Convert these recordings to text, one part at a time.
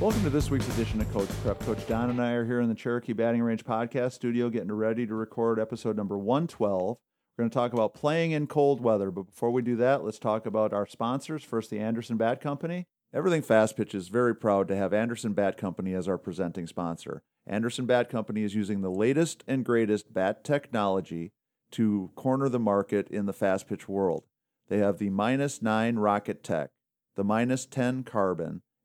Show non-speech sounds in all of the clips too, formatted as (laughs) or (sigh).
Welcome to this week's edition of Coach Prep. Coach Don and I are here in the Cherokee Batting Range podcast studio getting ready to record episode number 112. We're going to talk about playing in cold weather, but before we do that, let's talk about our sponsors. First, the Anderson Bat Company. Everything Fast Pitch is very proud to have Anderson Bat Company as our presenting sponsor. Anderson Bat Company is using the latest and greatest bat technology to corner the market in the fast pitch world. They have the minus 9 Rocket Tech, the minus 10 Carbon,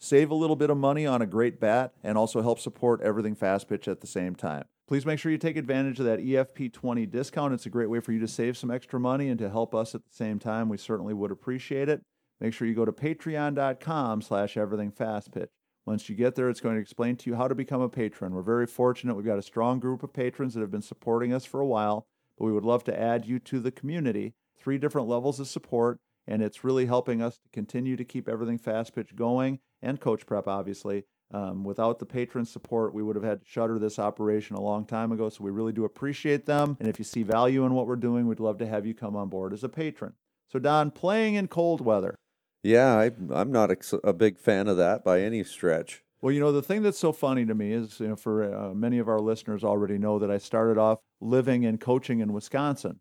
save a little bit of money on a great bat and also help support everything fast pitch at the same time. Please make sure you take advantage of that EFP20 discount. It's a great way for you to save some extra money and to help us at the same time. We certainly would appreciate it. Make sure you go to patreon.com slash everything fast pitch. Once you get there, it's going to explain to you how to become a patron. We're very fortunate. We've got a strong group of patrons that have been supporting us for a while, but we would love to add you to the community. Three different levels of support, and it's really helping us to continue to keep everything fast pitch going and coach prep, obviously. Um, without the patron support, we would have had to shutter this operation a long time ago. So we really do appreciate them. And if you see value in what we're doing, we'd love to have you come on board as a patron. So, Don, playing in cold weather. Yeah, I, I'm not a big fan of that by any stretch. Well, you know, the thing that's so funny to me is, you know, for uh, many of our listeners already know that I started off living and coaching in Wisconsin.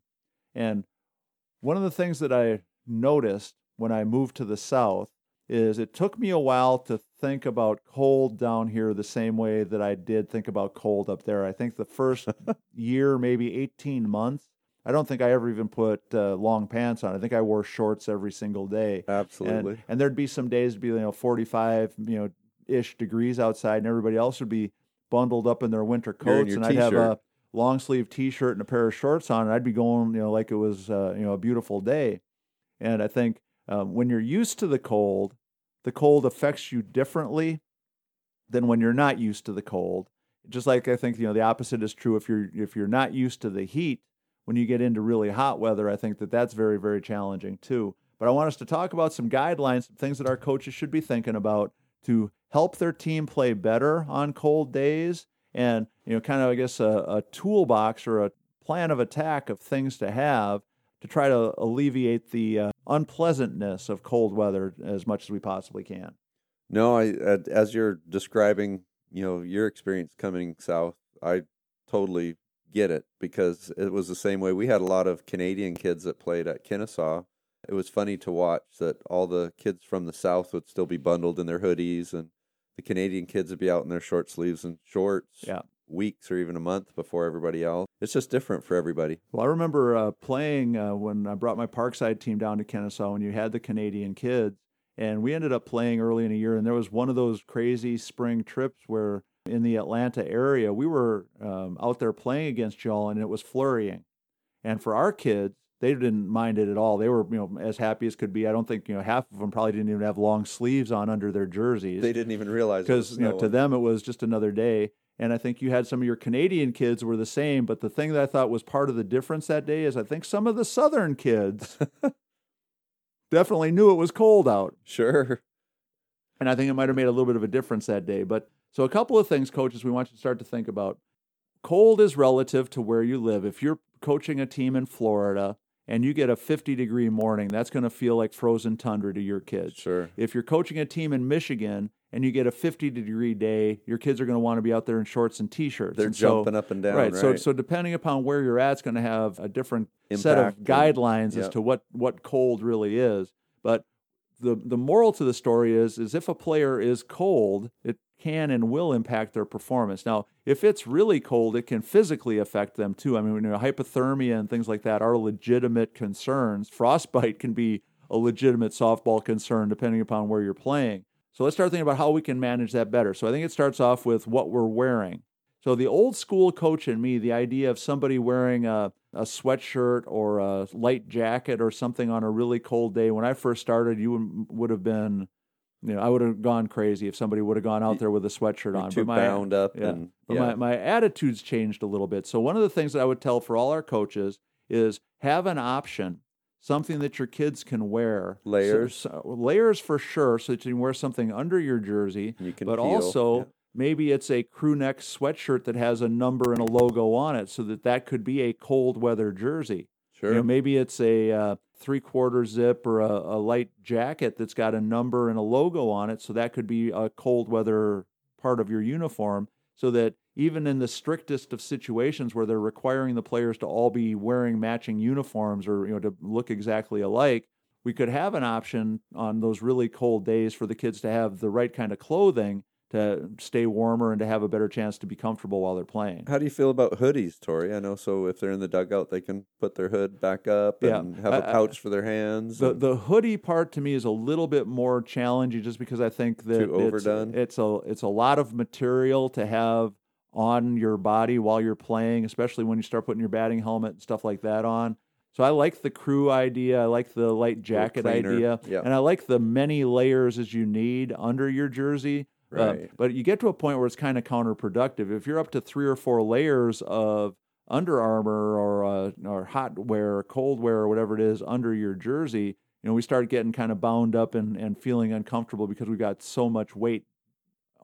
And one of the things that I noticed when I moved to the South is it took me a while to think about cold down here the same way that I did think about cold up there. I think the first (laughs) year, maybe 18 months, I don't think I ever even put uh, long pants on. I think I wore shorts every single day. Absolutely. And, and there'd be some days to be, you know, 45, you know, ish degrees outside, and everybody else would be bundled up in their winter coats, and I'd have a long sleeve T-shirt and a pair of shorts on, and I'd be going, you know, like it was, uh, you know, a beautiful day. And I think um, when you're used to the cold, the cold affects you differently than when you're not used to the cold. Just like I think you know the opposite is true if you're if you're not used to the heat. When you get into really hot weather, I think that that's very very challenging too. But I want us to talk about some guidelines, some things that our coaches should be thinking about to help their team play better on cold days, and you know, kind of I guess a, a toolbox or a plan of attack of things to have to try to alleviate the uh, unpleasantness of cold weather as much as we possibly can. No, I as you're describing, you know, your experience coming south, I totally get it because it was the same way. We had a lot of Canadian kids that played at Kennesaw. It was funny to watch that all the kids from the south would still be bundled in their hoodies and the Canadian kids would be out in their short sleeves and shorts. Yeah weeks or even a month before everybody else. It's just different for everybody. Well, I remember uh, playing uh, when I brought my Parkside team down to Kennesaw when you had the Canadian kids, and we ended up playing early in the year. And there was one of those crazy spring trips where in the Atlanta area we were um, out there playing against y'all, and it was flurrying. And for our kids, they didn't mind it at all. They were, you know, as happy as could be. I don't think, you know, half of them probably didn't even have long sleeves on under their jerseys. They didn't even realize it because, you know, to them it was just another day. And I think you had some of your Canadian kids were the same. But the thing that I thought was part of the difference that day is I think some of the Southern kids (laughs) definitely knew it was cold out. Sure. And I think it might have made a little bit of a difference that day. But so a couple of things, coaches, we want you to start to think about. Cold is relative to where you live. If you're coaching a team in Florida and you get a 50 degree morning, that's going to feel like frozen tundra to your kids. Sure. If you're coaching a team in Michigan and you get a 50 degree day, your kids are going to want to be out there in shorts and t-shirts. They're and jumping so, up and down. Right. right. So so depending upon where you're at, it's going to have a different Impact set of guidelines and, as to what what cold really is. But the the moral to the story is is if a player is cold, it can and will impact their performance. Now, if it's really cold, it can physically affect them too. I mean, you know, hypothermia and things like that are legitimate concerns. Frostbite can be a legitimate softball concern depending upon where you're playing. So let's start thinking about how we can manage that better. So I think it starts off with what we're wearing. So the old school coach in me, the idea of somebody wearing a, a sweatshirt or a light jacket or something on a really cold day. When I first started, you would have been you know, I would have gone crazy if somebody would have gone out there with a sweatshirt You're on. too but my, bound up yeah. and but my, my attitude's changed a little bit. So one of the things that I would tell for all our coaches is have an option, something that your kids can wear. So- Layers. so- layers for sure, so that you can wear something under your jersey. you can but feel, also yeah. maybe it's a crew neck sweatshirt that has a number and a logo on it, so that that could be a cold weather jersey. sure You know, maybe it's a uh, three quarter zip or a, a light jacket that's got a number and a logo on it. So that could be a cold weather part of your uniform. So that even in the strictest of situations where they're requiring the players to all be wearing matching uniforms or you know to look exactly alike, we could have an option on those really cold days for the kids to have the right kind of clothing to stay warmer and to have a better chance to be comfortable while they're playing. How do you feel about hoodies, Tory? I know. So if they're in the dugout, they can put their hood back up Yeah. and have a I- I- pouch for their hands. The and- the hoodie part to me is a little bit more challenging, just because I think that Too it's- overdone? It's, a it's a lot of material to have on your body while you're playing, especially when you start putting your batting helmet and stuff like that on. So I like the crew idea. I like the light jacket idea, yeah. and I like the many layers as you need under your jersey. Uh, Right. but you get to a point where it's kind of counterproductive. If you're up to three or four layers of Under Armour or uh, or hot wear, or cold wear, or whatever it is under your jersey, you know, we start getting kind of bound up and, and feeling uncomfortable because we've got so much weight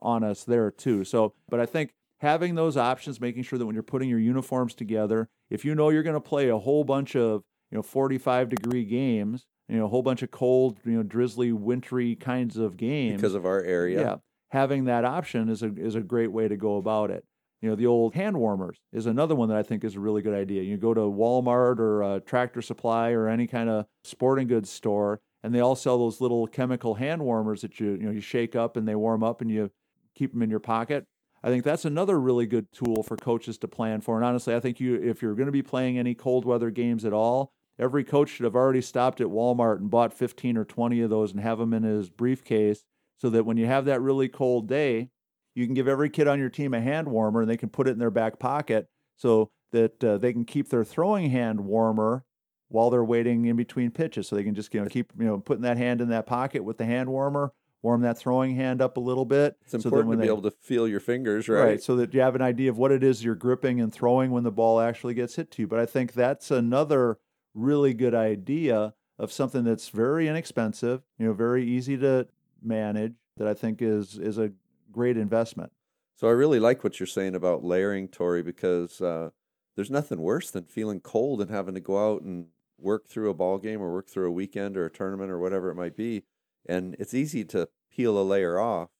on us there too. So, but I think having those options, making sure that when you're putting your uniforms together, if you know you're going to play a whole bunch of you know 45 degree games, you know, a whole bunch of cold, you know, drizzly, wintry kinds of games because of our area. yeah, having that option is a is a great way to go about it. You know, the old hand warmers is another one that I think is a really good idea. You go to Walmart or Tractor Supply or any kind of sporting goods store, and they all sell those little chemical hand warmers that you you know you shake up and they warm up and you keep them in your pocket. I think that's another really good tool for coaches to plan for. And honestly, I think you if you're going to be playing any cold weather games at all, every coach should have already stopped at Walmart and bought 15 or 20 of those and have them in his briefcase so that when you have that really cold day, you can give every kid on your team a hand warmer and they can put it in their back pocket so that uh, they can keep their throwing hand warmer while they're waiting in between pitches. So they can just you know keep you know putting that hand in that pocket with the hand warmer, warm that throwing hand up a little bit. It's so important when to be they- able to feel your fingers, right? so that you have an idea of what it is you're gripping and throwing when the ball actually gets hit to you. But I think that's another really good idea of something that's very inexpensive, you know, very easy to manage that I think is is a great investment. So I really like what you're saying about layering, Tory, because uh, there's nothing worse than feeling cold and having to go out and work through a ball game or work through a weekend or a tournament or whatever it might be. And it's easy to peel a layer off,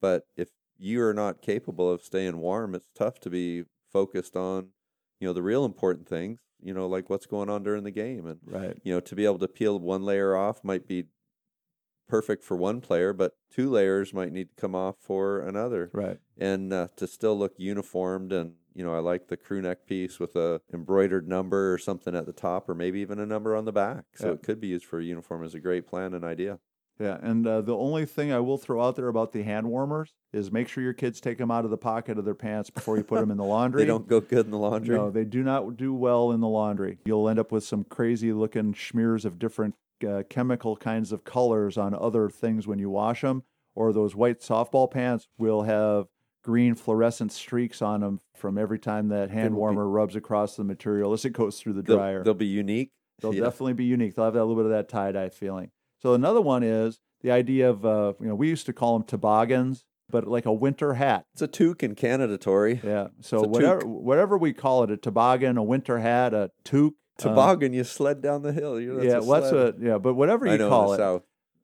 but if you are not capable of staying warm, it's tough to be focused on, you know, the real important things. You know, like what's going on during the game, and Right. you know, to be able to peel one layer off might be perfect for one player, but two layers might need to come off for another Right. and uh, to still look uniformed and you know i like the crew neck piece with a embroidered number or something at the top or maybe even a number on the back so Yeah. it could be used for a uniform as a great plan and idea Yeah, and uh, the only thing I will throw out there about the hand warmers is make sure your kids take them out of the pocket of their pants before you put them in the (laughs) laundry. they don't go good in the laundry No, they do not do well in the laundry. You'll end up with some crazy looking smears of different uh, chemical kinds of colors on other things when you wash them. Or those white softball pants will have green fluorescent streaks on them from every time that hand will be- warmer rubs across the material as it goes through the they'll, dryer. they'll be unique They'll Yeah. definitely be unique. They'll have that little bit of that tie dye feeling. So another one is the idea of uh, you know we used to call them toboggans, but like a winter hat. it's a toque in canada tori Yeah. So whatever toque. whatever we call it, a toboggan, a winter hat, a toque. Um, toboggan you sled down the hill you know, yeah, what's sled. a yeah, but whatever you know call it, south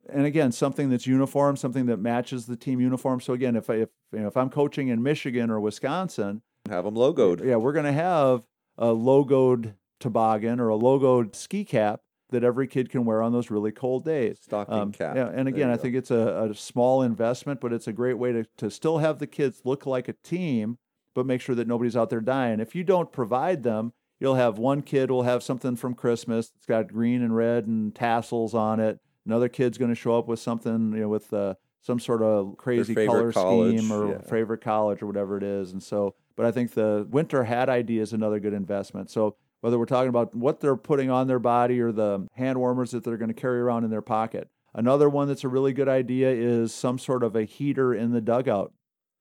and again, something that's uniform, something that matches the team uniform. So again, if I, if you know if I'm coaching in Michigan or Wisconsin, have them logoed yeah, we're going to have a logoed toboggan or a logoed ski cap that every kid can wear on those really cold days. stocking Um, cap Yeah, and again, I go. think it's a, a small investment, but it's a great way to, to still have the kids look like a team, but make sure that nobody's out there dying. If you don't provide them, you'll have one kid will have something from Christmas. It's got green and red and tassels on it. Another kid's going to show up with something, you know, with uh, some sort of crazy color college, scheme or yeah. favorite college or whatever it is. And so, but I think the winter hat idea is another good investment. So whether we're talking about what they're putting on their body or the hand warmers that they're going to carry around in their pocket, Another one that's a really good idea is some sort of a heater in the dugout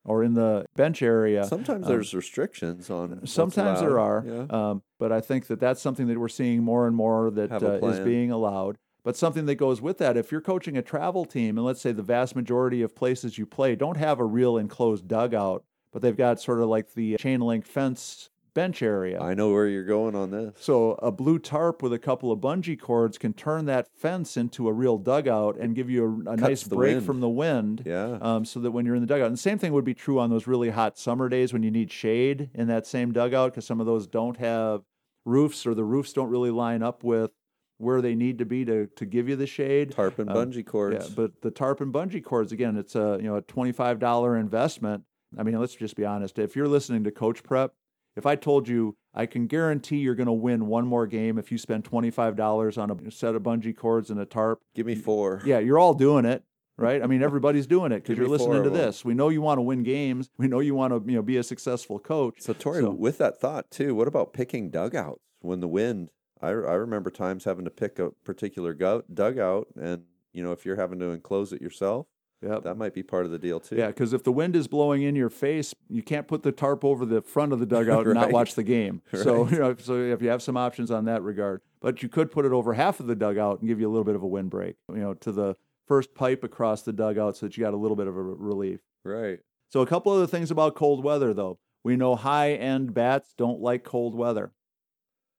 or in the bench area. Sometimes Um, there's restrictions on. Sometimes there are. Yeah. um, but I think that that's something that we're seeing more and more that uh, is being allowed. But something that goes with that, if you're coaching a travel team, and let's say the vast majority of places you play don't have a real enclosed dugout, but they've got sort of like the chain link fence bench area. I know where you're going on this. So a blue tarp with a couple of bungee cords can turn that fence into a real dugout and give you a, a nice break wind. from the wind. Yeah. Um, so that when you're in the dugout, and the same thing would be true on those really hot summer days when you need shade in that same dugout because some of those don't have roofs or the roofs don't really line up with where they need to be to, to give you the shade. Tarp and um, bungee cords. Yeah, but the tarp and bungee cords again, it's a you know a twenty five dollar investment. I mean, let's just be honest. If you're listening to Coach Prep, if I told you I can guarantee you're going to win one more game if you spend twenty five dollars on a set of bungee cords and a tarp, Give me four. yeah, you're all doing it, right? I mean, everybody's doing it because you're listening to this. We know you want to win games. We know you want to you know be a successful coach. So Tory, So- with that thought too, what about picking dugouts when the wind? I I remember times having to pick a particular go- dugout, and you know if you're having to enclose it yourself, Yep. that might be part of the deal too. Yeah, because if the wind is blowing in your face, you can't put the tarp over the front of the dugout and (laughs) not watch the game. (laughs) So you know, so if you have some options on that regard, but you could put it over half of the dugout and give you a little bit of a wind break. You know, to the first pipe across the dugout, so that you got a little bit of a relief. Right. So a couple other things about cold weather, though. We know high-end bats don't like cold weather.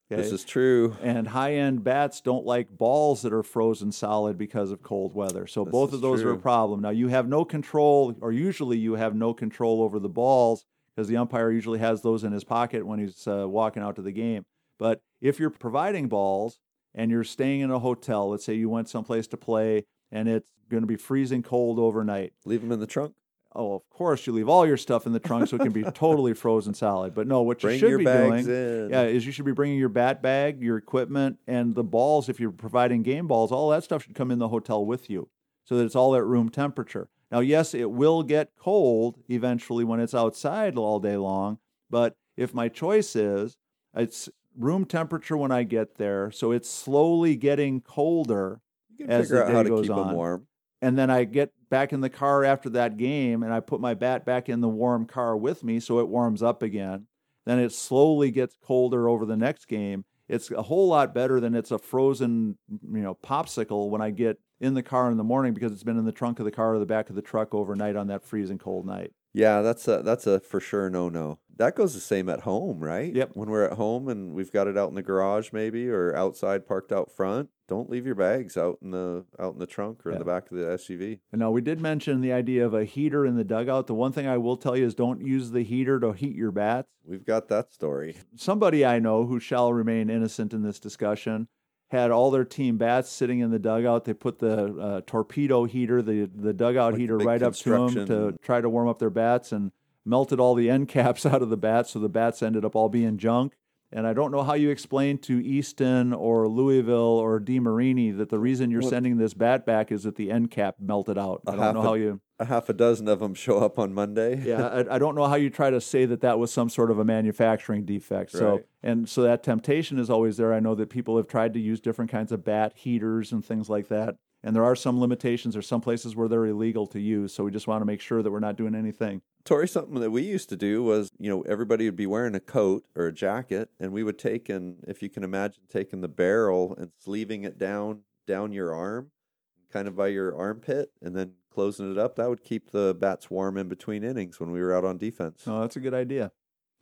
This is true. and high-end bats don't like balls that are frozen solid because of cold weather. So This both of those are a problem. Now you have no control, or usually you have no control over the balls because the umpire usually has those in his pocket when he's uh, walking out to the game. But if you're providing balls and you're staying in a hotel, let's say you went someplace to play and it's going to be freezing cold overnight. Leave them in the trunk. Oh, of course, you leave all your stuff in the trunk so it can be (laughs) totally frozen solid. But no, what you Bring should be doing in. yeah, is you should be bringing your bat bag, your equipment, and the balls. If you're providing game balls, all that stuff should come in the hotel with you, so that it's all at room temperature. Now, yes, it will get cold eventually when it's outside all day long. But if my choice is it's room temperature when I get there, so it's slowly getting colder, You can as figure the out how day to goes keep them on. warm. And then I get back in the car after that game and I put my bat back in the warm car with me so it warms up again. Then it slowly gets colder over the next game. It's a whole lot better than it's a frozen, you know, popsicle when I get in the car in the morning because it's been in the trunk of the car or the back of the truck overnight on that freezing cold night. Yeah, that's a that's a for sure no no. That goes the same at home, right? Yep. When we're at home and we've got it out in the garage maybe or outside parked out front, don't leave your bags out in the out in the trunk or in the back of the SUV. And now we did mention the idea of a heater in the dugout. The one thing I will tell you is don't use the heater to heat your bats. We've got that story. somebody I know who shall remain innocent in this discussion had all their team bats sitting in the dugout. They put the uh, torpedo heater, the the dugout Like heater, right up to them to try to warm up their bats, and melted all the end (laughs) caps out of the bats, so the bats ended up all being junk. And I don't know how you explain to Easton or Louisville or DeMarini that the reason you're What- sending this bat back is that the end cap melted out. I don't know a- how you. A half a dozen of them show up on Monday. (laughs) Yeah, I, I don't know how you try to say that that was some sort of a manufacturing defect. So, Right. and so that temptation is always there. I know that people have tried to use different kinds of bat heaters and things like that. And there are some limitations. There's some places where they're illegal to use. So we just want to make sure that we're not doing anything. Tory, something that we used to do was, you know, everybody would be wearing a coat or a jacket, and we would take and if you can imagine taking the barrel and sleeving it down down your arm, kind of by your armpit, and then closing it up. That would keep the bats warm in between innings when we were out on defense. So that's a good idea.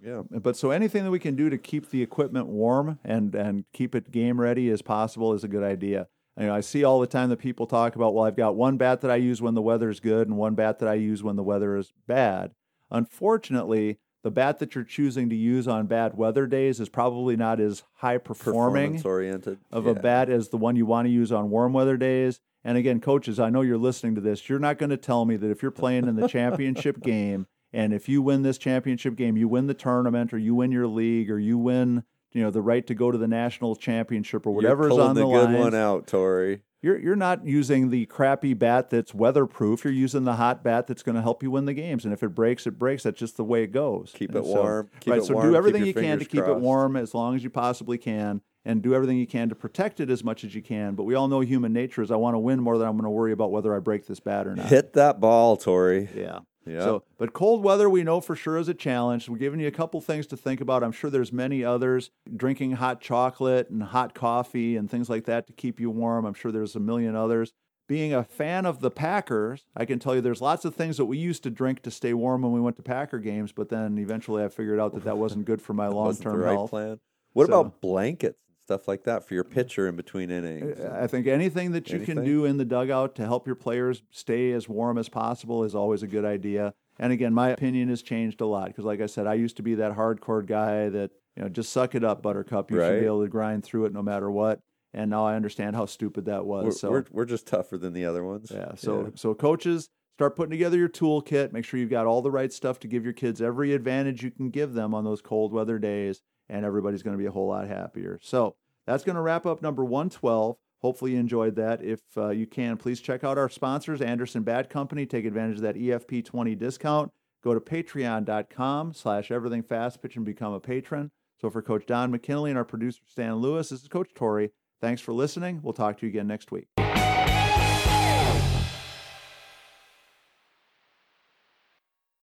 Yeah. Uh, but so anything that we can do to keep the equipment warm and and keep it game ready as possible is a good idea. You know, I see all the time that people talk about, well, I've got one bat that I use when the weather is good and one bat that I use when the weather is bad. Unfortunately, the bat that you're choosing to use on bad weather days is probably not as high performing oriented. of a bat as the one you want to use on warm weather days. And again, coaches, I know you're listening to this. You're not going to tell me that if you're playing in the championship (laughs) game and if you win this championship game, you win the tournament or you win your league or you win, you know, the right to go to the national championship or whatever is on the, the good line. one out, Tory. You're you're not using the crappy bat that's weatherproof. You're using the hot bat that's going to help you win the games. And if it breaks, it breaks. That's just the way it goes. Keep And it so- warm. Keep right. it so warm, do everything you can to keep it warm as long as you possibly can. And do everything you can to protect it as much as you can. But we all know human nature is I want to win more than I'm going to worry about whether I break this bat or not. Hit that ball, Tory. Yeah. Yeah. So, but cold weather we know for sure is a challenge. We're giving you a couple things to think about. I'm sure there's many others. Drinking hot chocolate and hot coffee and things like that to keep you warm. I'm sure there's a million others. Being a fan of the Packers, I can tell you there's lots of things that we used to drink to stay warm when we went to Packer games, but then eventually I figured out that that wasn't good for my (laughs) That wasn't the long-term right health. plan. What So- about blankets stuff like that for your mm-hmm. pitcher in between innings? I think anything that you can do in the dugout to help your players stay as warm as possible is always a good idea. And again, my opinion has changed a lot because, like I said, I used to be that hardcore guy that you know just suck it up, Buttercup. You should be able to grind through it no matter what. And now I understand how stupid that was. We're, so we're we're just tougher than the other ones. yeah, so so coaches start putting together your toolkit. Make sure you've got all the right stuff to give your kids every advantage you can give them on those cold weather days, and everybody's going to be a whole lot happier. So that's going to wrap up number one twelve. Hopefully you enjoyed that. If uh, you can, please check out our sponsors, Anderson Bat Company. Take advantage of that EFP twenty discount. Go to patreon.com slash everything fast pitch and become a patron. So for Coach Don McKinley and our producer Stan Lewis, this is Coach Tory. Thanks for listening. We'll talk to you again next week.